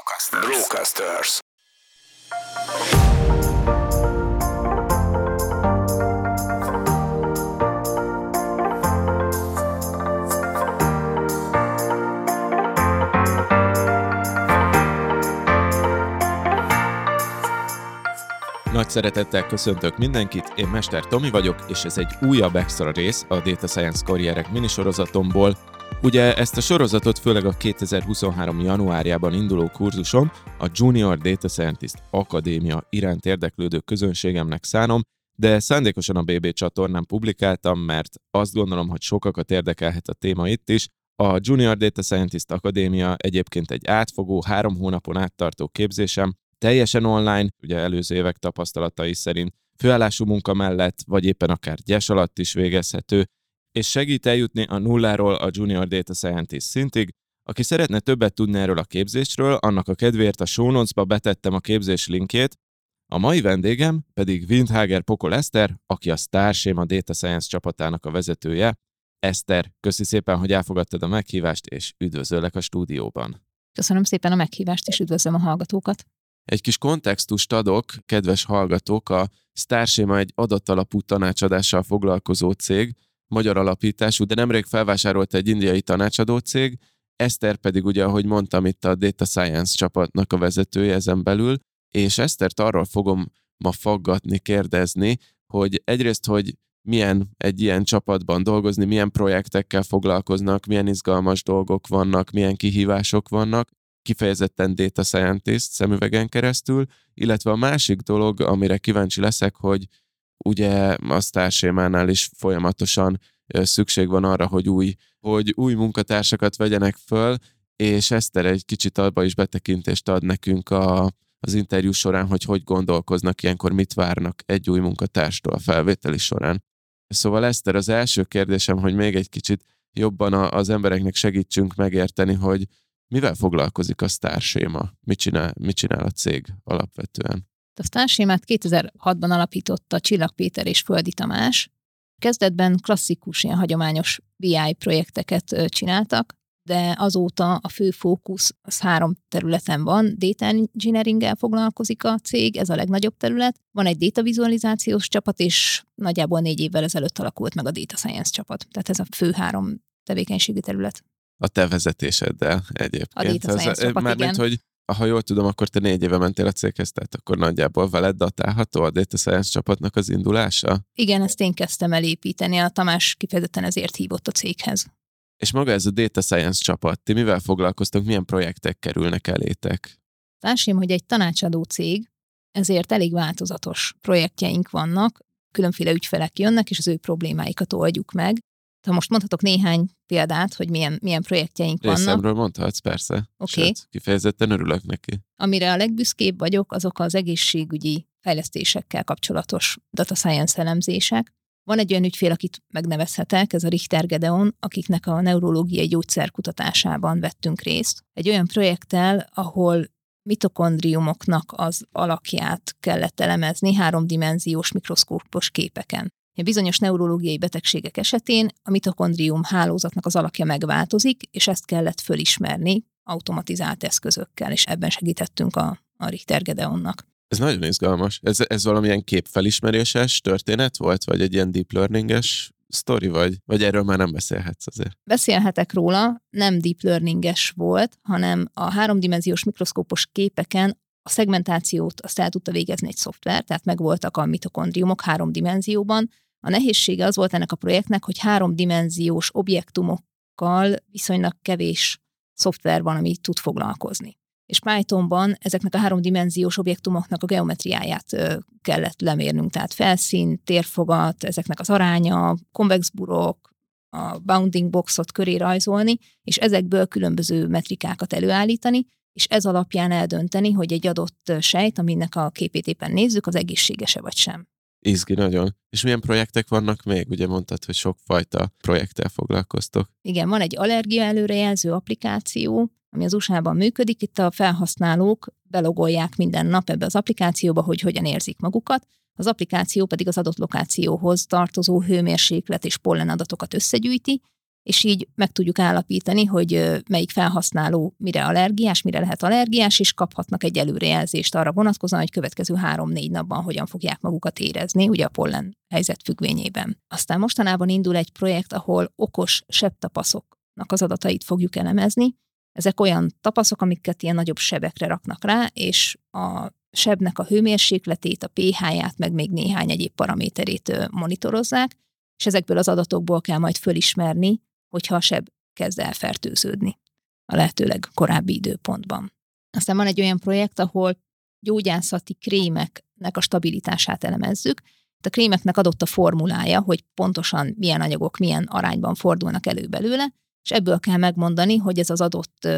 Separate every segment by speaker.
Speaker 1: Brocasters. Brocasters.
Speaker 2: Nagy szeretettel köszöntök mindenkit, én Mester Tomi vagyok, és ez egy újabb extra rész a Data Science karrierek minisorozatomból. Ugye ezt a sorozatot főleg a 2023. januárjában induló kurzusom, a Junior Data Scientist Akadémia iránt érdeklődő közönségemnek szánom, de szándékosan a BB csatornán publikáltam, mert azt gondolom, hogy sokakat érdekelhet a téma itt is. A Junior Data Scientist Akadémia egyébként egy átfogó, három hónapon áttartó képzésem, teljesen online, ugye előző évek tapasztalatai szerint főállású munka mellett, vagy éppen akár gyes alatt is végezhető, és segít eljutni a nulláról a Junior Data Scientist szintig. Aki szeretne többet tudni erről a képzésről, annak a kedvéért a show betettem a képzés linkjét, a mai vendégem pedig Windhager Pokol Eszter, aki a Starshema Data Science csapatának a vezetője. Eszter, köszi szépen, hogy elfogadtad a meghívást, és üdvözöllek a stúdióban.
Speaker 3: Köszönöm szépen a meghívást, és üdvözlöm a hallgatókat.
Speaker 2: Egy kis kontextust adok, kedves hallgatók, a Starshema egy adatalapú tanácsadással foglalkozó cég, magyar alapítású, de nemrég felvásárolt egy indiai tanácsadó cég, Eszter pedig ugye, ahogy mondtam, itt a Data Science csapatnak a vezetője ezen belül, és Esztert arról fogom ma faggatni, kérdezni, hogy egyrészt, hogy milyen egy ilyen csapatban dolgozni, milyen projektekkel foglalkoznak, milyen izgalmas dolgok vannak, milyen kihívások vannak, kifejezetten data scientist szemüvegen keresztül, illetve a másik dolog, amire kíváncsi leszek, hogy ugye a Starsémánál is folyamatosan szükség van arra, hogy új, hogy új munkatársakat vegyenek föl, és Eszter egy kicsit abba is betekintést ad nekünk a, az interjú során, hogy hogy gondolkoznak ilyenkor, mit várnak egy új munkatárstól a felvételi során. Szóval Eszter, az első kérdésem, hogy még egy kicsit jobban az embereknek segítsünk megérteni, hogy mivel foglalkozik a Starséma? Mit csinál, mit csinál a cég alapvetően?
Speaker 3: A Starsémát 2006-ban alapította Csillag Péter és Földi Tamás. Kezdetben klasszikus, ilyen hagyományos BI projekteket csináltak, de azóta a fő fókusz az három területen van. Data engineering foglalkozik a cég, ez a legnagyobb terület. Van egy data vizualizációs csapat, és nagyjából négy évvel ezelőtt alakult meg a data science csapat. Tehát ez a fő három tevékenységi terület
Speaker 2: a te vezetéseddel egyébként. A
Speaker 3: data science
Speaker 2: Ez,
Speaker 3: csapat,
Speaker 2: már
Speaker 3: igen.
Speaker 2: hogy ha jól tudom, akkor te négy éve mentél a céghez, tehát akkor nagyjából veled datálható a Data Science csapatnak az indulása?
Speaker 3: Igen, ezt én kezdtem elépíteni, a Tamás kifejezetten ezért hívott a céghez.
Speaker 2: És maga ez a Data Science csapat, ti mivel foglalkoztok, milyen projektek kerülnek elétek?
Speaker 3: Társim, hogy egy tanácsadó cég, ezért elég változatos projektjeink vannak, különféle ügyfelek jönnek, és az ő problémáikat oldjuk meg. Ha most mondhatok néhány példát, hogy milyen, milyen projektjeink vannak.
Speaker 2: Részemről mondhatsz, persze.
Speaker 3: Oké.
Speaker 2: Sőt, kifejezetten örülök neki.
Speaker 3: Amire a legbüszkébb vagyok, azok az egészségügyi fejlesztésekkel kapcsolatos data science elemzések. Van egy olyan ügyfél, akit megnevezhetek, ez a Richter Gedeon, akiknek a neurológiai gyógyszerkutatásában vettünk részt. Egy olyan projekttel, ahol mitokondriumoknak az alakját kellett elemezni háromdimenziós mikroszkópos képeken. Bizonyos neurológiai betegségek esetén a mitokondrium hálózatnak az alakja megváltozik, és ezt kellett fölismerni automatizált eszközökkel, és ebben segítettünk a, a Richter Gedeonnak.
Speaker 2: Ez nagyon izgalmas. Ez, ez valamilyen képfelismeréses történet volt, vagy egy ilyen deep learninges sztori, vagy, vagy erről már nem beszélhetsz azért?
Speaker 3: Beszélhetek róla, nem deep learninges volt, hanem a háromdimenziós mikroszkópos képeken a szegmentációt azt el tudta végezni egy szoftver, tehát megvoltak a mitokondriumok három dimenzióban. A nehézsége az volt ennek a projektnek, hogy háromdimenziós objektumokkal viszonylag kevés szoftver van, ami tud foglalkozni. És Pythonban ezeknek a háromdimenziós objektumoknak a geometriáját kellett lemérnünk, tehát felszín, térfogat, ezeknek az aránya, konvex burok, a bounding boxot köré rajzolni, és ezekből különböző metrikákat előállítani, és ez alapján eldönteni, hogy egy adott sejt, aminek a képét éppen nézzük, az egészséges-e vagy sem.
Speaker 2: Izgi nagyon. És milyen projektek vannak még? Ugye mondtad, hogy sokfajta projekttel foglalkoztok.
Speaker 3: Igen, van egy allergia előrejelző applikáció, ami az USA-ban működik. Itt a felhasználók belogolják minden nap ebbe az applikációba, hogy hogyan érzik magukat. Az applikáció pedig az adott lokációhoz tartozó hőmérséklet és pollen adatokat összegyűjti, és így meg tudjuk állapítani, hogy melyik felhasználó mire allergiás, mire lehet allergiás, és kaphatnak egy előrejelzést arra vonatkozóan, hogy következő három-négy napban hogyan fogják magukat érezni, ugye a pollen helyzet függvényében. Aztán mostanában indul egy projekt, ahol okos sebtapaszoknak az adatait fogjuk elemezni. Ezek olyan tapaszok, amiket ilyen nagyobb sebekre raknak rá, és a sebnek a hőmérsékletét, a pH-ját, meg még néhány egyéb paraméterét monitorozzák, és ezekből az adatokból kell majd fölismerni, hogyha a seb kezd elfertőződni a lehetőleg korábbi időpontban. Aztán van egy olyan projekt, ahol gyógyászati krémeknek a stabilitását elemezzük. A krémeknek adott a formulája, hogy pontosan milyen anyagok milyen arányban fordulnak elő belőle, és ebből kell megmondani, hogy ez az adott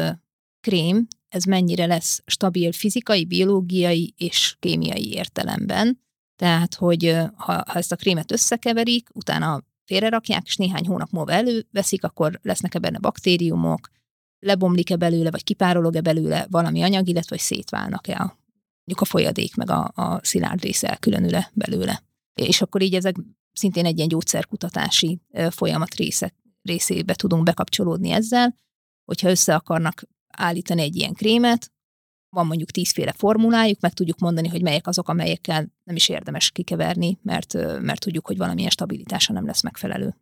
Speaker 3: krém, ez mennyire lesz stabil fizikai, biológiai és kémiai értelemben. Tehát, hogy ha, ha ezt a krémet összekeverik, utána félrerakják, és néhány hónap múlva előveszik, akkor lesznek-e benne baktériumok, lebomlik-e belőle, vagy kipárolog-e belőle valami anyag, illetve hogy szétválnak-e a, mondjuk a folyadék, meg a, a szilárd része elkülönül-e belőle. És akkor így ezek szintén egy ilyen gyógyszerkutatási folyamat része, részébe tudunk bekapcsolódni ezzel, hogyha össze akarnak állítani egy ilyen krémet, van mondjuk tízféle formulájuk, meg tudjuk mondani, hogy melyek azok, amelyekkel nem is érdemes kikeverni, mert, mert tudjuk, hogy valamilyen stabilitása nem lesz megfelelő.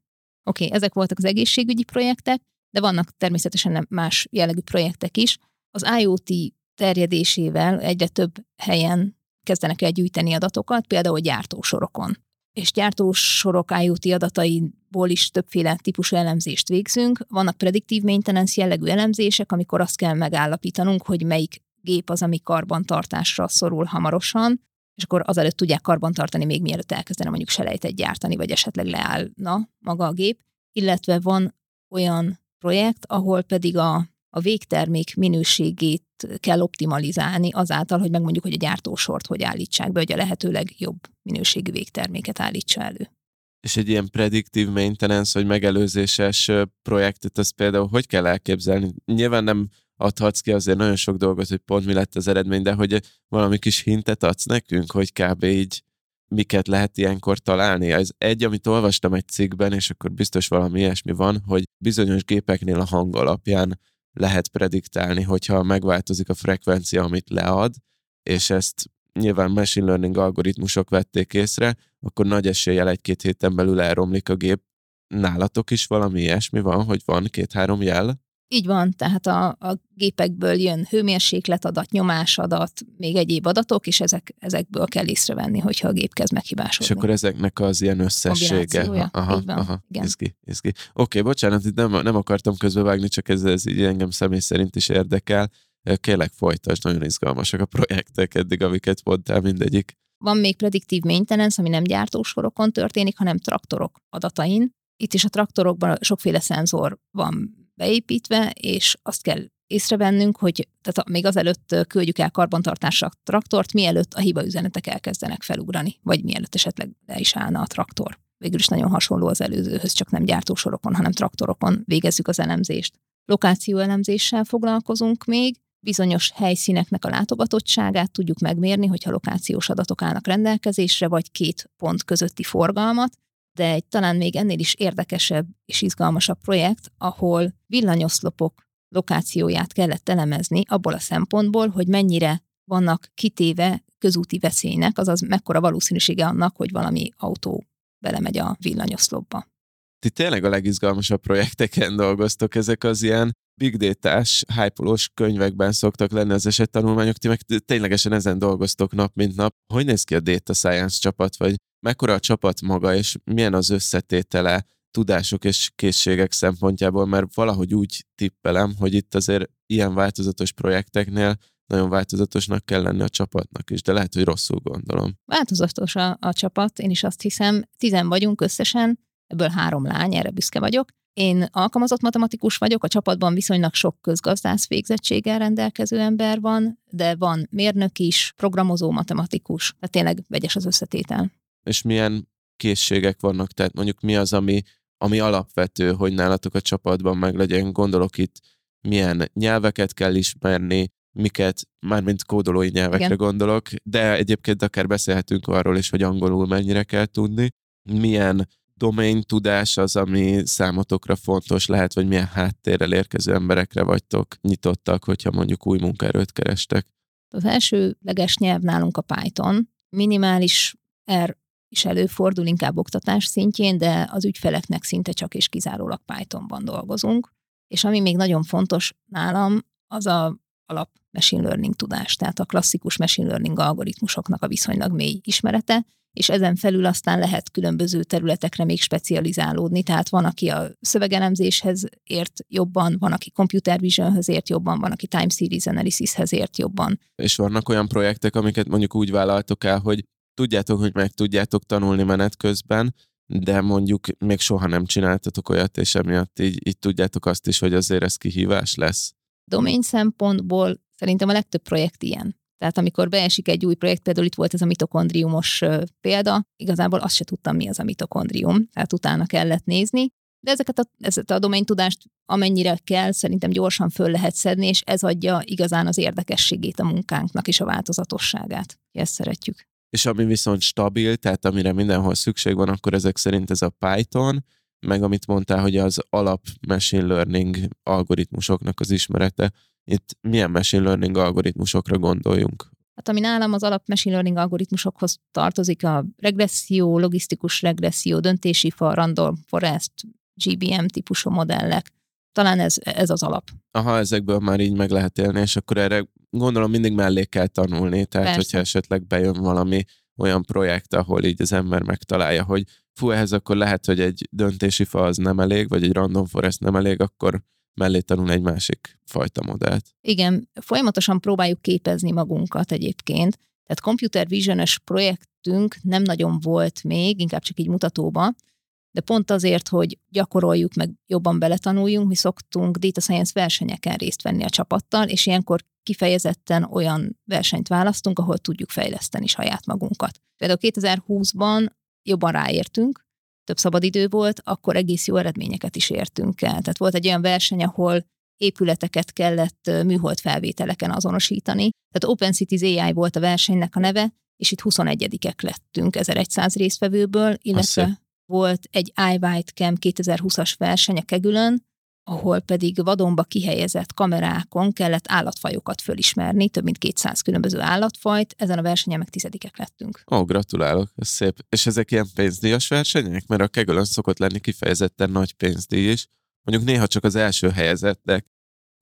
Speaker 3: Oké, okay, ezek voltak az egészségügyi projektek, de vannak természetesen más jellegű projektek is. Az IoT terjedésével egyre több helyen kezdenek el gyűjteni adatokat, például gyártósorokon. És gyártósorok IoT adataiból is többféle típusú elemzést végzünk. Vannak prediktív maintenance jellegű elemzések, amikor azt kell megállapítanunk, hogy melyik gép az, ami karbantartásra szorul hamarosan, és akkor azelőtt tudják karbantartani még mielőtt elkezdene mondjuk selejtet gyártani, vagy esetleg leállna maga a gép. Illetve van olyan projekt, ahol pedig a, a végtermék minőségét kell optimalizálni azáltal, hogy megmondjuk, hogy a gyártósort hogy állítsák be, hogy a lehető legjobb minőségű végterméket állítsa elő.
Speaker 2: És egy ilyen predictive maintenance, vagy megelőzéses projektet, azt például hogy kell elképzelni? Nyilván nem adhatsz ki azért nagyon sok dolgot, hogy pont mi lett az eredmény, de hogy valami kis hintet adsz nekünk, hogy kb. így miket lehet ilyenkor találni. Ez egy, amit olvastam egy cikkben, és akkor biztos valami ilyesmi van, hogy bizonyos gépeknél a hang alapján lehet prediktálni, hogyha megváltozik a frekvencia, amit lead, és ezt nyilván machine learning algoritmusok vették észre, akkor nagy eséllyel egy-két héten belül elromlik a gép. Nálatok is valami ilyesmi van, hogy van két-három jel?
Speaker 3: Így van, tehát a, a gépekből jön hőmérsékletadat, nyomásadat, még egyéb adatok, és ezek, ezekből kell észrevenni, hogyha a gép kezd meghibásodni.
Speaker 2: És akkor ezeknek az ilyen összessége. Aha,
Speaker 3: így van,
Speaker 2: aha, igen. izgi, izgi. Oké, okay, bocsánat, itt nem, nem akartam közbevágni, csak ez, ez így engem személy szerint is érdekel. Kérlek folytasd, nagyon izgalmasak a projektek eddig, amiket mondtál mindegyik.
Speaker 3: Van még prediktív maintenance, ami nem gyártósorokon történik, hanem traktorok adatain. Itt is a traktorokban sokféle szenzor van beépítve, és azt kell észrevennünk, hogy tehát még azelőtt küldjük el karbantartásra a traktort, mielőtt a hiba üzenetek elkezdenek felugrani, vagy mielőtt esetleg le is állna a traktor. Végül is nagyon hasonló az előzőhöz, csak nem gyártósorokon, hanem traktorokon végezzük az elemzést. Lokáció elemzéssel foglalkozunk még, bizonyos helyszíneknek a látogatottságát tudjuk megmérni, hogyha lokációs adatok állnak rendelkezésre, vagy két pont közötti forgalmat, de egy talán még ennél is érdekesebb és izgalmasabb projekt, ahol villanyoszlopok lokációját kellett elemezni abból a szempontból, hogy mennyire vannak kitéve közúti veszélynek, azaz mekkora valószínűsége annak, hogy valami autó belemegy a villanyoszlopba.
Speaker 2: Ti tényleg a legizgalmasabb projekteken dolgoztok, ezek az ilyen big data-s, hype könyvekben szoktak lenni az esettanulmányok, ti meg ténylegesen ezen dolgoztok nap mint nap. Hogy néz ki a data science csapat, vagy mekkora a csapat maga, és milyen az összetétele tudások és készségek szempontjából, mert valahogy úgy tippelem, hogy itt azért ilyen változatos projekteknél nagyon változatosnak kell lenni a csapatnak is, de lehet, hogy rosszul gondolom.
Speaker 3: Változatos a, a csapat, én is azt hiszem, tizen vagyunk összesen, ebből három lány, erre büszke vagyok. Én alkalmazott matematikus vagyok, a csapatban viszonylag sok közgazdász végzettséggel rendelkező ember van, de van mérnök is, programozó matematikus, tehát tényleg vegyes az összetétel.
Speaker 2: És milyen készségek vannak, tehát mondjuk mi az, ami, ami alapvető, hogy nálatok a csapatban meg legyen, gondolok itt, milyen nyelveket kell ismerni, miket, mármint kódolói nyelvekre Igen. gondolok, de egyébként akár beszélhetünk arról is, hogy angolul mennyire kell tudni, milyen domain tudás az, ami számotokra fontos lehet, vagy milyen háttérrel érkező emberekre vagytok nyitottak, hogyha mondjuk új munkaerőt kerestek?
Speaker 3: Az elsőleges nyelv nálunk a Python. Minimális R is előfordul inkább oktatás szintjén, de az ügyfeleknek szinte csak és kizárólag Pythonban dolgozunk. És ami még nagyon fontos nálam, az a alap machine learning tudás, tehát a klasszikus machine learning algoritmusoknak a viszonylag mély ismerete, és ezen felül aztán lehet különböző területekre még specializálódni, tehát van, aki a szövegelemzéshez ért jobban, van, aki computer visionhöz ért jobban, van, aki time series analysishez ért jobban.
Speaker 2: És vannak olyan projektek, amiket mondjuk úgy vállaltok el, hogy tudjátok, hogy meg tudjátok tanulni menet közben, de mondjuk még soha nem csináltatok olyat, és emiatt így, így tudjátok azt is, hogy azért ez kihívás lesz.
Speaker 3: Domain szempontból szerintem a legtöbb projekt ilyen. Tehát amikor beesik egy új projekt, például itt volt ez a mitokondriumos példa, igazából azt se tudtam, mi az a mitokondrium, tehát utána kellett nézni, de ezeket a, ezeket a domain tudást amennyire kell, szerintem gyorsan föl lehet szedni, és ez adja igazán az érdekességét a munkánknak és a változatosságát. Ezt szeretjük.
Speaker 2: És ami viszont stabil, tehát amire mindenhol szükség van, akkor ezek szerint ez a Python, meg amit mondtál, hogy az alap machine learning algoritmusoknak az ismerete. Itt milyen machine learning algoritmusokra gondoljunk?
Speaker 3: Hát ami nálam az alap machine learning algoritmusokhoz tartozik a regresszió, logisztikus regresszió, döntési fa, random forest, GBM típusú modellek. Talán ez, ez az alap.
Speaker 2: Aha, ezekből már így meg lehet élni, és akkor erre gondolom mindig mellé kell tanulni, tehát Persze. hogyha esetleg bejön valami olyan projekt, ahol így az ember megtalálja, hogy fú, ehhez akkor lehet, hogy egy döntési fa az nem elég, vagy egy random forest nem elég, akkor mellé tanul egy másik fajta modellt.
Speaker 3: Igen, folyamatosan próbáljuk képezni magunkat egyébként. Tehát computer vision projektünk nem nagyon volt még, inkább csak így mutatóba, de pont azért, hogy gyakoroljuk, meg jobban beletanuljunk, mi szoktunk data science versenyeken részt venni a csapattal, és ilyenkor kifejezetten olyan versenyt választunk, ahol tudjuk fejleszteni saját magunkat. Például 2020-ban jobban ráértünk, több szabadidő volt, akkor egész jó eredményeket is értünk el. Tehát volt egy olyan verseny, ahol épületeket kellett műhold felvételeken azonosítani. Tehát Open Cities AI volt a versenynek a neve, és itt 21-ek lettünk 1100 résztvevőből, illetve volt egy iWhite Cam 2020-as verseny a Kegülön, ahol pedig vadonba kihelyezett kamerákon kellett állatfajokat fölismerni, több mint 200 különböző állatfajt, ezen a versenyen meg tizedikek lettünk.
Speaker 2: Ó, gratulálok, ez szép. És ezek ilyen pénzdíjas versenyek? Mert a Kegölön szokott lenni kifejezetten nagy pénzdíj is. Mondjuk néha csak az első helyezettek,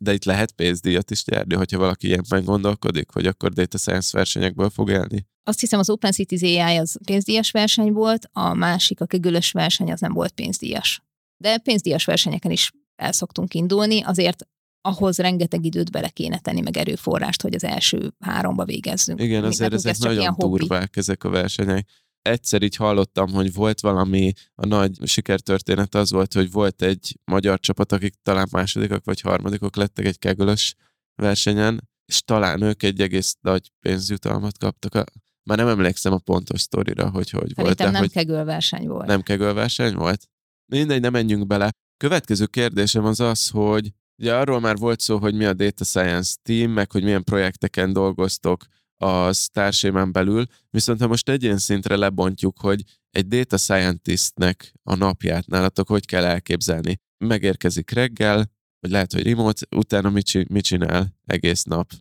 Speaker 2: de itt lehet pénzdíjat is nyerni, hogyha valaki ilyenben gondolkodik, hogy akkor data science versenyekből fog élni.
Speaker 3: Azt hiszem az Open Cities AI az pénzdíjas verseny volt, a másik, a kegülös verseny az nem volt pénzdíjas. De pénzdíjas versenyeken is el szoktunk indulni, azért ahhoz rengeteg időt bele kéne tenni, meg erőforrást, hogy az első háromba végezzünk.
Speaker 2: Igen, azért ezek ez nagyon durvák ezek a versenyek. Egyszer így hallottam, hogy volt valami, a nagy sikertörténet az volt, hogy volt egy magyar csapat, akik talán másodikak vagy harmadikok lettek egy kegölös versenyen, és talán ők egy egész nagy pénzjutalmat kaptak. A, már nem emlékszem a pontos sztorira, hogy hogy
Speaker 3: volt.
Speaker 2: de,
Speaker 3: nem hogy verseny volt.
Speaker 2: Nem verseny volt? Mindegy, nem menjünk bele. Következő kérdésem az az, hogy ugye arról már volt szó, hogy mi a Data Science Team, meg hogy milyen projekteken dolgoztok a társémán belül, viszont ha most egyén szintre lebontjuk, hogy egy data scientistnek a napját nálatok hogy kell elképzelni. Megérkezik reggel, vagy lehet, hogy remote, utána mit, mit csinál egész nap?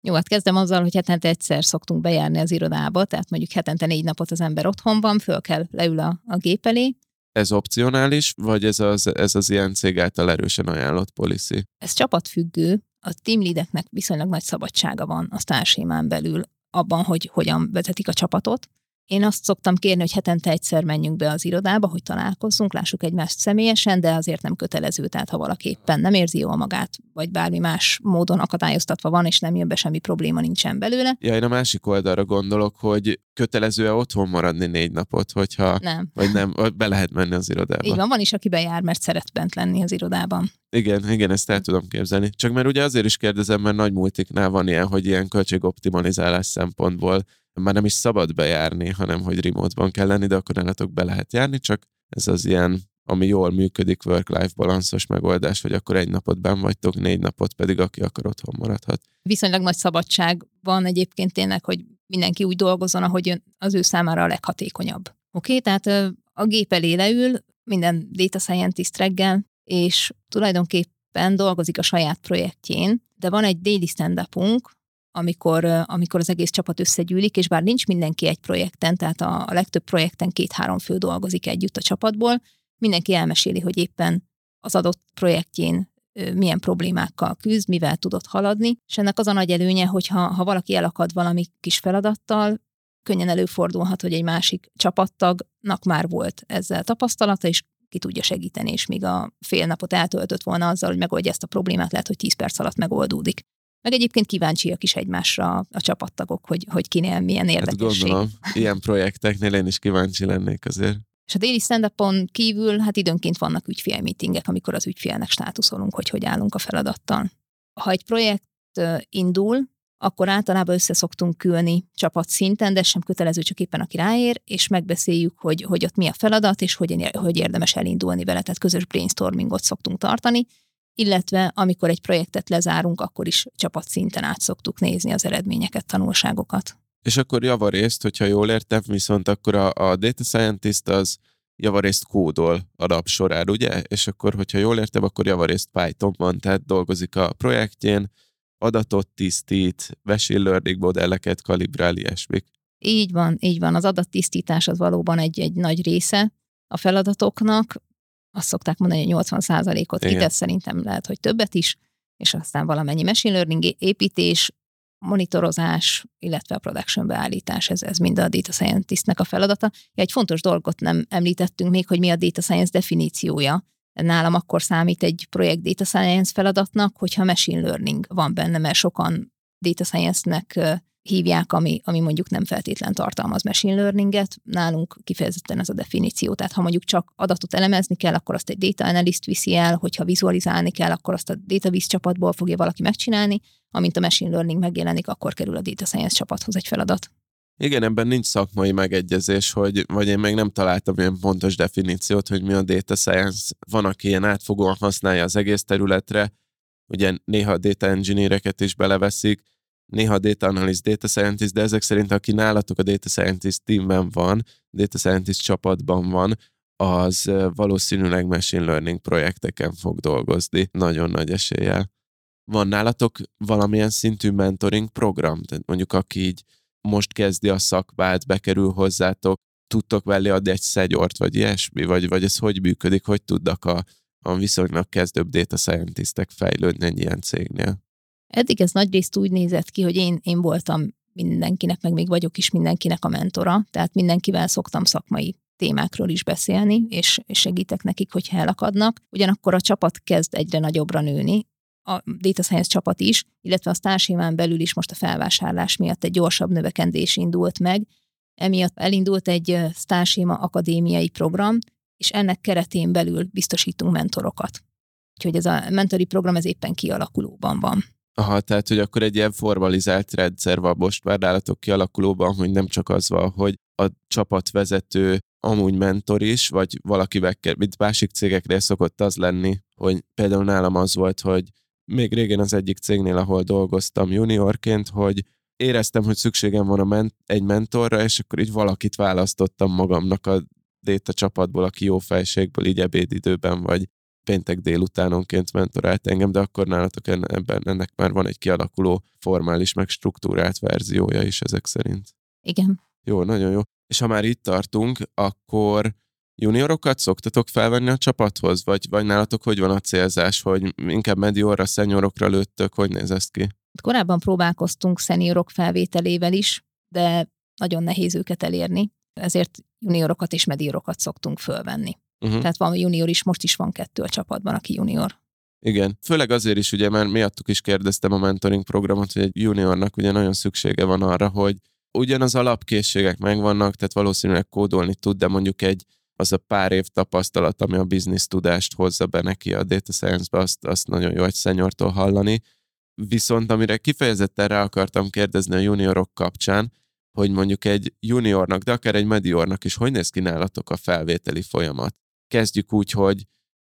Speaker 3: Jó, hát kezdem azzal, hogy hetente egyszer szoktunk bejárni az irodába, tehát mondjuk hetente négy napot az ember otthon van, föl kell, leül a, a gép elé,
Speaker 2: ez opcionális, vagy ez az, ez az ilyen cég által erősen ajánlott policy?
Speaker 3: Ez csapatfüggő, a team leadeknek viszonylag nagy szabadsága van a társémán belül abban, hogy hogyan vezetik a csapatot. Én azt szoktam kérni, hogy hetente egyszer menjünk be az irodába, hogy találkozzunk, lássuk egymást személyesen, de azért nem kötelező, tehát ha valaki éppen nem érzi jól magát, vagy bármi más módon akadályoztatva van, és nem jön be, semmi probléma nincsen belőle.
Speaker 2: Ja, én a másik oldalra gondolok, hogy kötelező-e otthon maradni négy napot, hogyha
Speaker 3: nem.
Speaker 2: vagy nem, be lehet menni az irodába.
Speaker 3: Így van, van is, aki bejár, mert szeret bent lenni az irodában.
Speaker 2: Igen, igen, ezt el tudom képzelni. Csak mert ugye azért is kérdezem, mert nagy multiknál van ilyen, hogy ilyen költségoptimalizálás szempontból már nem is szabad bejárni, hanem hogy remote-ban kell lenni, de akkor nálatok be lehet járni, csak ez az ilyen, ami jól működik, work-life balanszos megoldás, hogy akkor egy napot ben vagytok, négy napot pedig aki akar otthon maradhat.
Speaker 3: Viszonylag nagy szabadság van egyébként tényleg, hogy mindenki úgy dolgozzon, ahogy az ő számára a leghatékonyabb. Oké, okay? tehát a gép elé leül, minden data scientist reggel, és tulajdonképpen dolgozik a saját projektjén, de van egy daily stand amikor, amikor az egész csapat összegyűlik, és bár nincs mindenki egy projekten, tehát a, a legtöbb projekten két-három fő dolgozik együtt a csapatból, mindenki elmeséli, hogy éppen az adott projektjén milyen problémákkal küzd, mivel tudott haladni, és ennek az a nagy előnye, hogy ha, ha valaki elakad valami kis feladattal, könnyen előfordulhat, hogy egy másik csapattagnak már volt ezzel tapasztalata, és ki tudja segíteni, és míg a fél napot eltöltött volna azzal, hogy megoldja ezt a problémát, lehet, hogy 10 perc alatt megoldódik. Meg egyébként kíváncsiak is egymásra a csapattagok, hogy, hogy kinél milyen érdekesség. Hát
Speaker 2: gondolom, ilyen projekteknél én is kíváncsi lennék azért.
Speaker 3: És a déli stand kívül hát időnként vannak ügyfélmeetingek, amikor az ügyfélnek státuszolunk, hogy hogy állunk a feladattal. Ha egy projekt indul, akkor általában össze szoktunk külni csapatszinten, de sem kötelező, csak éppen aki ráér, és megbeszéljük, hogy, hogy ott mi a feladat, és hogy, hogy érdemes elindulni vele, tehát közös brainstormingot szoktunk tartani, illetve amikor egy projektet lezárunk, akkor is csapatszinten át szoktuk nézni az eredményeket, tanulságokat.
Speaker 2: És akkor javarészt, hogyha jól értem, viszont akkor a, a data scientist az javarészt kódol a nap során, ugye? És akkor, hogyha jól értem, akkor javarészt Python-ban, tehát dolgozik a projektjén, adatot tisztít, machine learning modelleket kalibrál, ilyesmik.
Speaker 3: Így van, így van. Az adattisztítás az valóban egy, egy nagy része a feladatoknak. Azt szokták mondani, hogy 80%-ot kitesz, szerintem lehet, hogy többet is, és aztán valamennyi machine learning építés, monitorozás, illetve a production beállítás, ez, ez mind a data scientistnek a feladata. Ja, egy fontos dolgot nem említettünk még, hogy mi a data science definíciója. Nálam akkor számít egy projekt data science feladatnak, hogyha machine learning van benne, mert sokan data science-nek hívják, ami, ami mondjuk nem feltétlen tartalmaz machine learninget. Nálunk kifejezetten ez a definíció. Tehát ha mondjuk csak adatot elemezni kell, akkor azt egy data analyst viszi el, hogyha vizualizálni kell, akkor azt a database csapatból fogja valaki megcsinálni, amint a machine learning megjelenik, akkor kerül a data science csapathoz egy feladat.
Speaker 2: Igen, ebben nincs szakmai megegyezés, hogy, vagy én még nem találtam ilyen pontos definíciót, hogy mi a data science. Van, aki ilyen átfogóan használja az egész területre, ugye néha a data engineereket is beleveszik, néha data analyst, data scientist, de ezek szerint, aki nálatok a data scientist teamben van, data scientist csapatban van, az valószínűleg machine learning projekteken fog dolgozni, nagyon nagy eséllyel. Van nálatok valamilyen szintű mentoring program? Tehát mondjuk aki így most kezdi a szakmát, bekerül hozzátok, tudtok vele adni egy szegyort, vagy ilyesmi, vagy, vagy ez hogy működik, hogy tudnak a, a viszonylag kezdőbb data scientistek fejlődni egy ilyen cégnél?
Speaker 3: Eddig ez nagyrészt úgy nézett ki, hogy én, én voltam mindenkinek, meg még vagyok is mindenkinek a mentora, tehát mindenkivel szoktam szakmai témákról is beszélni, és, és segítek nekik, hogyha elakadnak. Ugyanakkor a csapat kezd egyre nagyobbra nőni, a Data Science csapat is, illetve a társémán belül is most a felvásárlás miatt egy gyorsabb növekedés indult meg. Emiatt elindult egy Starséma akadémiai program, és ennek keretén belül biztosítunk mentorokat. Úgyhogy ez a mentori program ez éppen kialakulóban van.
Speaker 2: Aha, tehát, hogy akkor egy ilyen formalizált rendszer van most már nálatok kialakulóban, hogy nem csak az van, hogy a csapatvezető amúgy mentor is, vagy valaki kell, mint másik cégeknél szokott az lenni, hogy például nálam az volt, hogy még régen az egyik cégnél, ahol dolgoztam juniorként, hogy éreztem, hogy szükségem van a men- egy mentorra, és akkor így valakit választottam magamnak a data csapatból, aki jó fejségből így ebédidőben, vagy péntek délutánonként mentorált engem, de akkor nálatok ebben ennek már van egy kialakuló formális, meg struktúrált verziója is ezek szerint.
Speaker 3: Igen.
Speaker 2: Jó, nagyon jó. És ha már itt tartunk, akkor juniorokat szoktatok felvenni a csapathoz? Vagy, vagy nálatok hogy van a célzás, hogy inkább mediorra, szenyorokra lőttök? Hogy néz ez ki?
Speaker 3: Korábban próbálkoztunk szeniorok felvételével is, de nagyon nehéz őket elérni, ezért juniorokat és mediorokat szoktunk fölvenni. Uh-huh. Tehát van junior is, most is van kettő a csapatban, aki junior.
Speaker 2: Igen, főleg azért is, ugye, mert miattuk is kérdeztem a mentoring programot, hogy egy juniornak ugye nagyon szüksége van arra, hogy ugyan az alapkészségek megvannak, tehát valószínűleg kódolni tud, de mondjuk egy az a pár év tapasztalat, ami a biznisz tudást hozza be neki a data science-be, azt, azt nagyon jó egy szenyortól hallani. Viszont amire kifejezetten rá akartam kérdezni a juniorok kapcsán, hogy mondjuk egy juniornak, de akár egy mediornak is, hogy néz ki nálatok a felvételi folyamat? Kezdjük úgy, hogy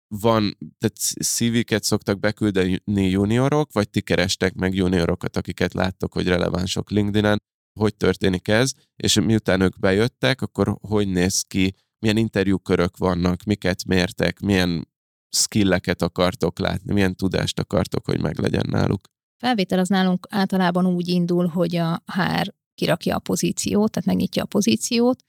Speaker 2: van, tehát CV-ket szoktak beküldeni juniorok, vagy ti kerestek meg juniorokat, akiket láttok, hogy relevánsok LinkedIn-en, hogy történik ez, és miután ők bejöttek, akkor hogy néz ki? Milyen interjúkörök vannak, miket mértek, milyen skilleket akartok látni, milyen tudást akartok, hogy meglegyen náluk.
Speaker 3: Felvétel az nálunk általában úgy indul, hogy a HR kirakja a pozíciót, tehát megnyitja a pozíciót,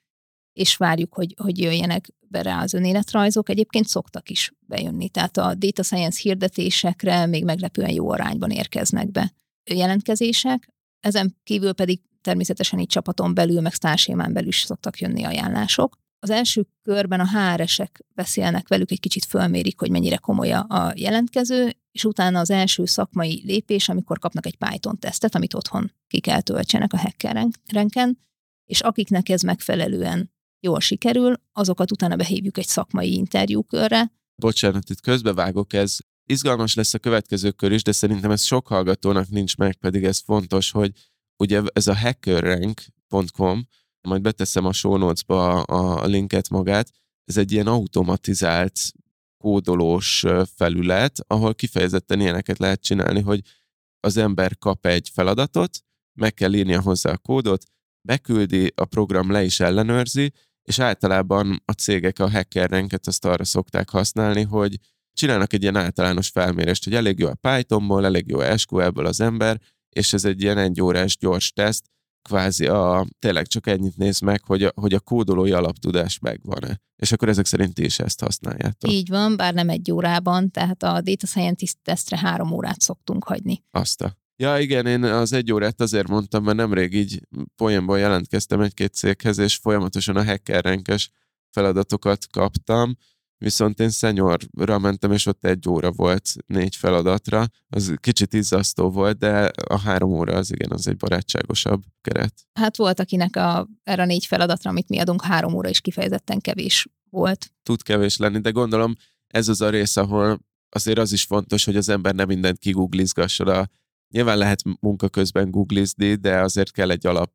Speaker 3: és várjuk, hogy, hogy jöjjenek be rá az önéletrajzok. Egyébként szoktak is bejönni, tehát a data science hirdetésekre még meglepően jó arányban érkeznek be jelentkezések, ezen kívül pedig természetesen így csapaton belül, meg sztársémán belül is szoktak jönni ajánlások. Az első körben a HR-esek beszélnek velük, egy kicsit fölmérik, hogy mennyire komoly a jelentkező, és utána az első szakmai lépés, amikor kapnak egy Python tesztet, amit otthon ki kell töltsenek a hackerenken, és akiknek ez megfelelően jól sikerül, azokat utána behívjuk egy szakmai interjúkörre.
Speaker 2: Bocsánat, itt közbevágok, ez izgalmas lesz a következő kör is, de szerintem ez sok hallgatónak nincs meg, pedig ez fontos, hogy ugye ez a hackerrank.com, majd beteszem a show notes-ba a linket magát, ez egy ilyen automatizált kódolós felület, ahol kifejezetten ilyeneket lehet csinálni, hogy az ember kap egy feladatot, meg kell írnia hozzá a kódot, beküldi, a program le is ellenőrzi, és általában a cégek a hackerrenket azt arra szokták használni, hogy csinálnak egy ilyen általános felmérést, hogy elég jó a Pythonból, elég jó a SQL-ből az ember, és ez egy ilyen egy órás gyors teszt, kvázi a, tényleg csak ennyit néz meg, hogy a, hogy a kódolói alaptudás megvan-e. És akkor ezek szerint is ezt használjátok.
Speaker 3: Így van, bár nem egy órában, tehát a data scientist tesztre három órát szoktunk hagyni.
Speaker 2: Azt a. Ja igen, én az egy órát azért mondtam, mert nemrég így poénból jelentkeztem egy-két céghez, és folyamatosan a hackerrenkes feladatokat kaptam, viszont én szenyorra mentem, és ott egy óra volt négy feladatra. Az kicsit izzasztó volt, de a három óra az igen, az egy barátságosabb keret.
Speaker 3: Hát volt, akinek a, erre a négy feladatra, amit mi adunk, három óra is kifejezetten kevés volt.
Speaker 2: Tud kevés lenni, de gondolom ez az a rész, ahol azért az is fontos, hogy az ember nem mindent kigooglizgasson. Nyilván lehet munka közben googlizni, de azért kell egy alap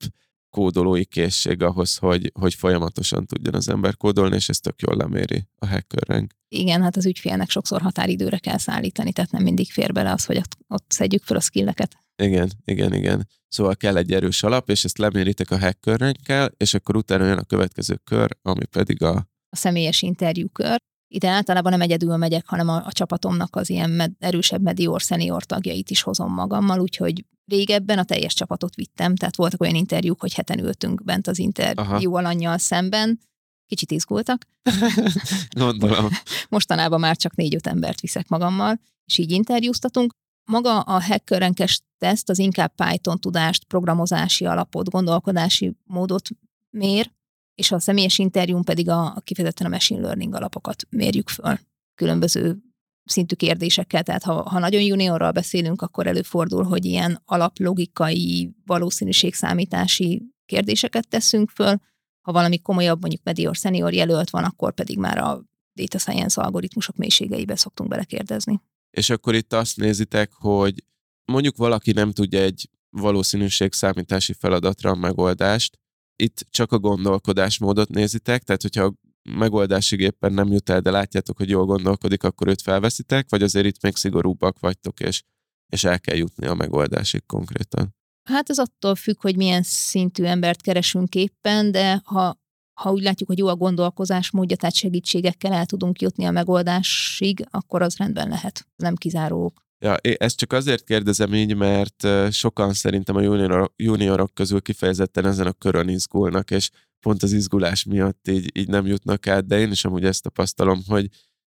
Speaker 2: kódolói készség ahhoz, hogy, hogy folyamatosan tudjon az ember kódolni, és ezt tök jól leméri a hackerrenk.
Speaker 3: Igen, hát az ügyfélnek sokszor határidőre kell szállítani, tehát nem mindig fér bele az, hogy ott, ott szedjük fel a skilleket.
Speaker 2: Igen, igen, igen. Szóval kell egy erős alap, és ezt leméritek a hackerrenkkel, és akkor utána jön a következő kör, ami pedig a...
Speaker 3: A személyes interjúkör. Ide általában nem egyedül megyek, hanem a, a csapatomnak az ilyen med, erősebb medior, senior tagjait is hozom magammal, úgyhogy régebben a teljes csapatot vittem, tehát voltak olyan interjúk, hogy heten ültünk bent az interjú alanyjal szemben, kicsit izgultak.
Speaker 2: Gondolom.
Speaker 3: Mostanában már csak négy-öt embert viszek magammal, és így interjúztatunk. Maga a hackerenkes teszt az inkább Python tudást, programozási alapot, gondolkodási módot mér, és a személyes interjún pedig a, a kifejezetten a machine learning alapokat mérjük föl különböző szintű kérdésekkel, tehát ha, ha nagyon juniorral beszélünk, akkor előfordul, hogy ilyen alaplogikai, valószínűségszámítási kérdéseket teszünk föl, ha valami komolyabb, mondjuk medior, senior jelölt van, akkor pedig már a data science algoritmusok mélységeibe szoktunk belekérdezni.
Speaker 2: És akkor itt azt nézitek, hogy mondjuk valaki nem tudja egy valószínűségszámítási feladatra a megoldást, itt csak a gondolkodásmódot nézitek, tehát hogyha megoldásig éppen nem jut el, de látjátok, hogy jól gondolkodik, akkor őt felveszitek, vagy azért itt még szigorúbbak vagytok, és, és el kell jutni a megoldásig konkrétan?
Speaker 3: Hát ez attól függ, hogy milyen szintű embert keresünk éppen, de ha, ha úgy látjuk, hogy jó a gondolkozás módja, tehát segítségekkel el tudunk jutni a megoldásig, akkor az rendben lehet. Nem kizárók.
Speaker 2: Ja, ezt csak azért kérdezem így, mert sokan szerintem a juniorok, juniorok közül kifejezetten ezen a körön izgulnak, és pont az izgulás miatt így, így nem jutnak át, de én is amúgy ezt tapasztalom, hogy,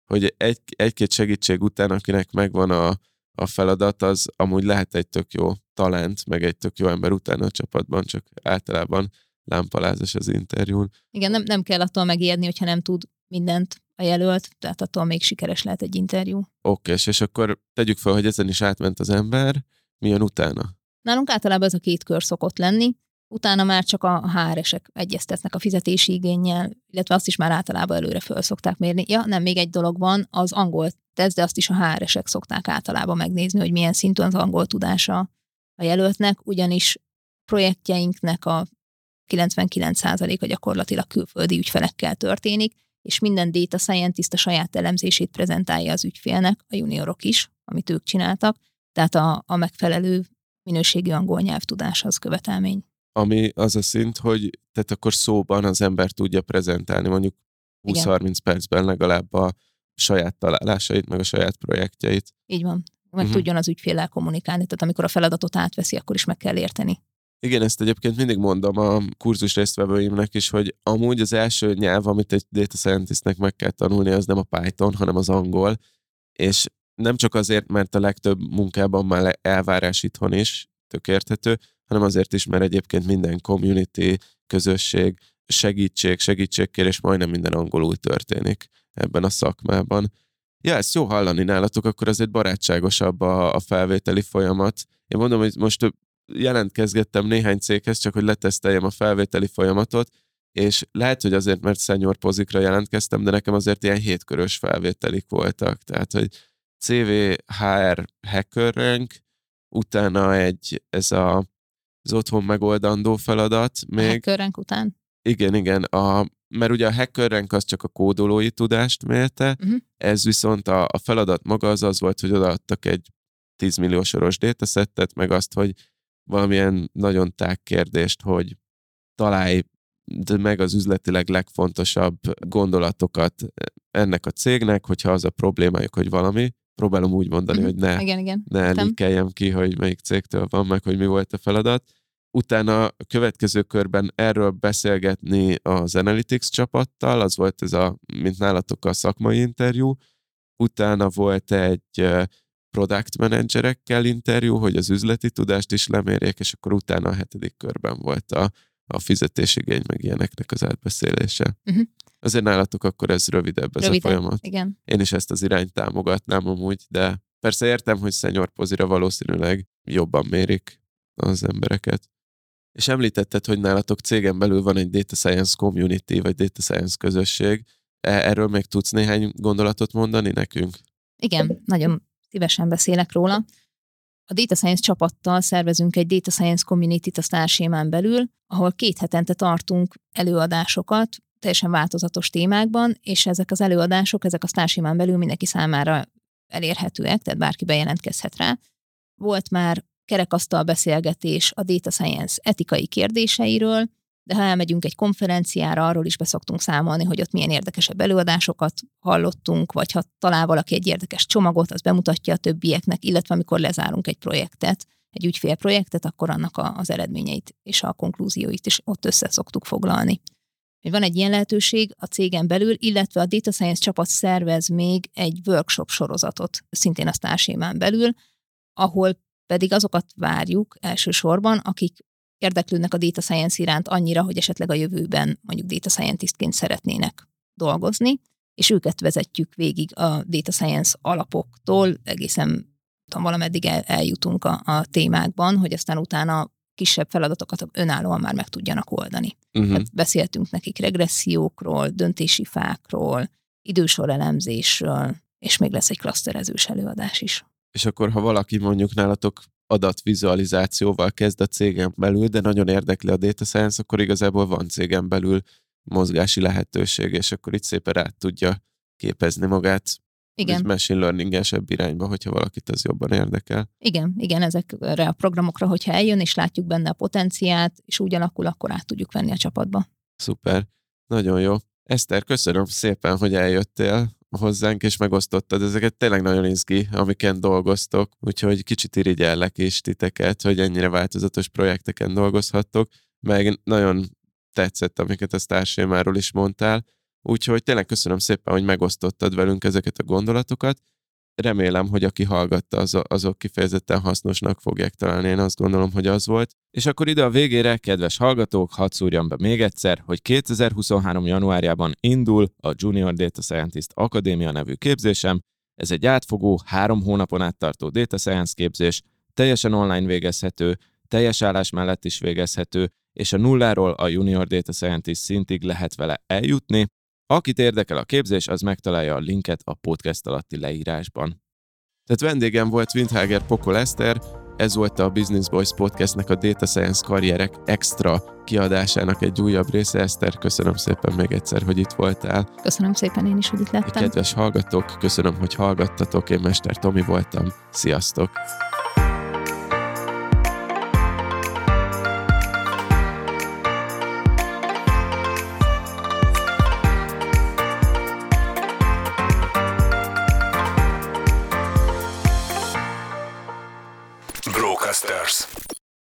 Speaker 2: hogy egy, egy-két segítség után, akinek megvan a, a feladat, az amúgy lehet egy tök jó talent, meg egy tök jó ember utána a csapatban, csak általában lámpalázas az interjún.
Speaker 3: Igen, nem, nem kell attól megijedni, hogyha nem tud mindent a jelölt, tehát attól még sikeres lehet egy interjú.
Speaker 2: Oké, és akkor tegyük fel, hogy ezen is átment az ember, mi jön utána?
Speaker 3: Nálunk általában ez a két kör szokott lenni, utána már csak a HR-esek egyeztetnek a fizetési igényel, illetve azt is már általában előre föl szokták mérni. Ja, nem, még egy dolog van, az angol teszt, de azt is a HR-esek szokták általában megnézni, hogy milyen szintű az angol tudása a jelöltnek, ugyanis projektjeinknek a 99%-a gyakorlatilag külföldi ügyfelekkel történik, és minden data scientist a saját elemzését prezentálja az ügyfélnek, a juniorok is, amit ők csináltak, tehát a, a megfelelő minőségű angol nyelvtudás az követelmény
Speaker 2: ami az a szint, hogy tehát akkor szóban az ember tudja prezentálni. Mondjuk 20-30 percben legalább a saját találásait, meg a saját projektjeit.
Speaker 3: Így van. Meg
Speaker 2: Mhm.
Speaker 3: tudjon az ügyféllel kommunikálni, tehát amikor a feladatot átveszi, akkor is meg kell érteni.
Speaker 2: Igen, ezt egyébként mindig mondom a kurzus résztvevőimnek is, hogy amúgy az első nyelv, amit egy data scientistnek meg kell tanulni, az nem a Python, hanem az angol, és nem csak azért, mert a legtöbb munkában már elvárás itthon is, tök érthető, hanem azért is, mert egyébként minden community, közösség, segítség, segítségkérés majdnem minden angolul történik ebben a szakmában. Ja, ezt jó hallani nálatok, akkor azért barátságosabb a, a felvételi folyamat. Én mondom, hogy most jelentkezgettem néhány céghez, csak hogy leteszteljem a felvételi folyamatot, és lehet, hogy azért, mert senior pozikra jelentkeztem, de nekem azért ilyen hétkörös felvételik voltak. Tehát, hogy CV, HR, hacker rank, utána egy, ez a, az otthon megoldandó feladat,
Speaker 3: Még... Körrenk után?
Speaker 2: igen, igen, a, mert ugye a hacker rank az csak a kódolói tudást mérte,
Speaker 3: Mhm.
Speaker 2: ez viszont a, a feladat maga az az volt, hogy odaadtak egy 10 millió soros meg azt, hogy valamilyen nagyon tág kérdést, hogy találj meg az üzletileg legfontosabb gondolatokat ennek a cégnek, hogyha az a problémájuk, hogy valami, próbálom úgy mondani,
Speaker 3: Mhm.
Speaker 2: hogy ne,
Speaker 3: Igen, igen.
Speaker 2: ne likeljem ki, hogy melyik cégtől van, meg hogy mi volt a feladat. Utána a következő körben erről beszélgetni az Analytics csapattal, az volt ez a, mint nálatok a szakmai interjú. Utána volt egy product managerekkel interjú, hogy az üzleti tudást is lemérjék, és akkor utána a hetedik körben volt a, a fizetésigény, meg ilyeneknek az átbeszélése.
Speaker 3: Mhm.
Speaker 2: Azért nálatok akkor ez rövidebb ez a folyamat
Speaker 3: Igen.
Speaker 2: én is ezt az irányt támogatnám amúgy, de persze értem, hogy senior pozira valószínűleg jobban mérik az embereket. És említetted, hogy nálatok cégen belül van egy data science community, vagy data science közösség. E- Erről még tudsz néhány gondolatot mondani nekünk?
Speaker 3: Igen, nagyon szívesen beszélek róla. A Data Science csapattal szervezünk egy Data Science Community-t a Starsémán belül, ahol két hetente tartunk előadásokat, teljesen változatos témákban, és ezek az előadások, ezek a Starsémán belül mindenki számára elérhetőek, tehát bárki bejelentkezhet rá. Volt már kerekasztal beszélgetés a Data Science etikai kérdéseiről, de ha elmegyünk egy konferenciára, arról is beszoktunk számolni, hogy ott milyen érdekesebb előadásokat hallottunk, vagy ha talál valaki egy érdekes csomagot, az bemutatja a többieknek, illetve amikor lezárunk egy projektet, egy ügyfélprojektet, akkor annak a, az eredményeit és a konklúzióit is ott össze szoktuk foglalni. Van egy ilyen lehetőség a cégen belül, illetve a Data Science csapat szervez még egy workshop sorozatot, szintén a társémán belül, ahol pedig azokat várjuk elsősorban, akik érdeklődnek a data science iránt annyira, hogy esetleg a jövőben mondjuk data scientistként szeretnének dolgozni, és őket vezetjük végig a data science alapoktól, egészen tudom, valameddig el, eljutunk a, a témákban, hogy aztán utána kisebb feladatokat önállóan már meg tudjanak oldani.
Speaker 2: Uh-huh.
Speaker 3: Tehát beszéltünk nekik regressziókról, döntési fákról, idősor elemzésről, és még lesz egy klaszterezős előadás is.
Speaker 2: És akkor, ha valaki mondjuk nálatok adatvizualizációval kezd a cégen belül, de nagyon érdekli a data science, akkor igazából van cégen belül mozgási lehetőség, és akkor itt szépen át tudja képezni magát
Speaker 3: Igen.
Speaker 2: egy machine learning-esebb irányba, hogyha valakit az jobban érdekel.
Speaker 3: Igen, igen, ezekre a programokra, hogyha eljön, és látjuk benne a potenciát, és úgy alakul, akkor át tudjuk venni a csapatba.
Speaker 2: Szuper, nagyon jó. Eszter, köszönöm szépen, hogy eljöttél hozzánk, és megosztottad ezeket. Tényleg nagyon izgi, amiken dolgoztok, úgyhogy kicsit irigyellek is titeket, hogy ennyire változatos projekteken dolgozhattok, meg nagyon tetszett, amiket a Starsémáról is mondtál, úgyhogy tényleg köszönöm szépen, hogy megosztottad velünk ezeket a gondolatokat. Remélem, hogy aki hallgatta, az, azok kifejezetten hasznosnak fogják találni, én azt gondolom, hogy az volt. És akkor ide a végére, kedves hallgatók, hadd szúrjam be még egyszer, hogy 2023. januárjában indul a Junior Data Scientist Akadémia nevű képzésem. Ez egy átfogó, három hónapon át tartó data science képzés, teljesen online végezhető, teljes állás mellett is végezhető, és a nulláról a Junior Data Scientist szintig lehet vele eljutni. Akit érdekel a képzés, az megtalálja a linket a podcast alatti leírásban. Tehát vendégem volt Windhager Pokol Eszter, ez volt a Business Boys podcastnek a Data Science karrierek extra kiadásának egy újabb része. Eszter, köszönöm szépen még egyszer, hogy itt voltál.
Speaker 3: Köszönöm szépen én is, hogy itt lettem.
Speaker 2: Kedves hallgatók, köszönöm, hogy hallgattatok. Én Mester Tomi voltam. Sziasztok!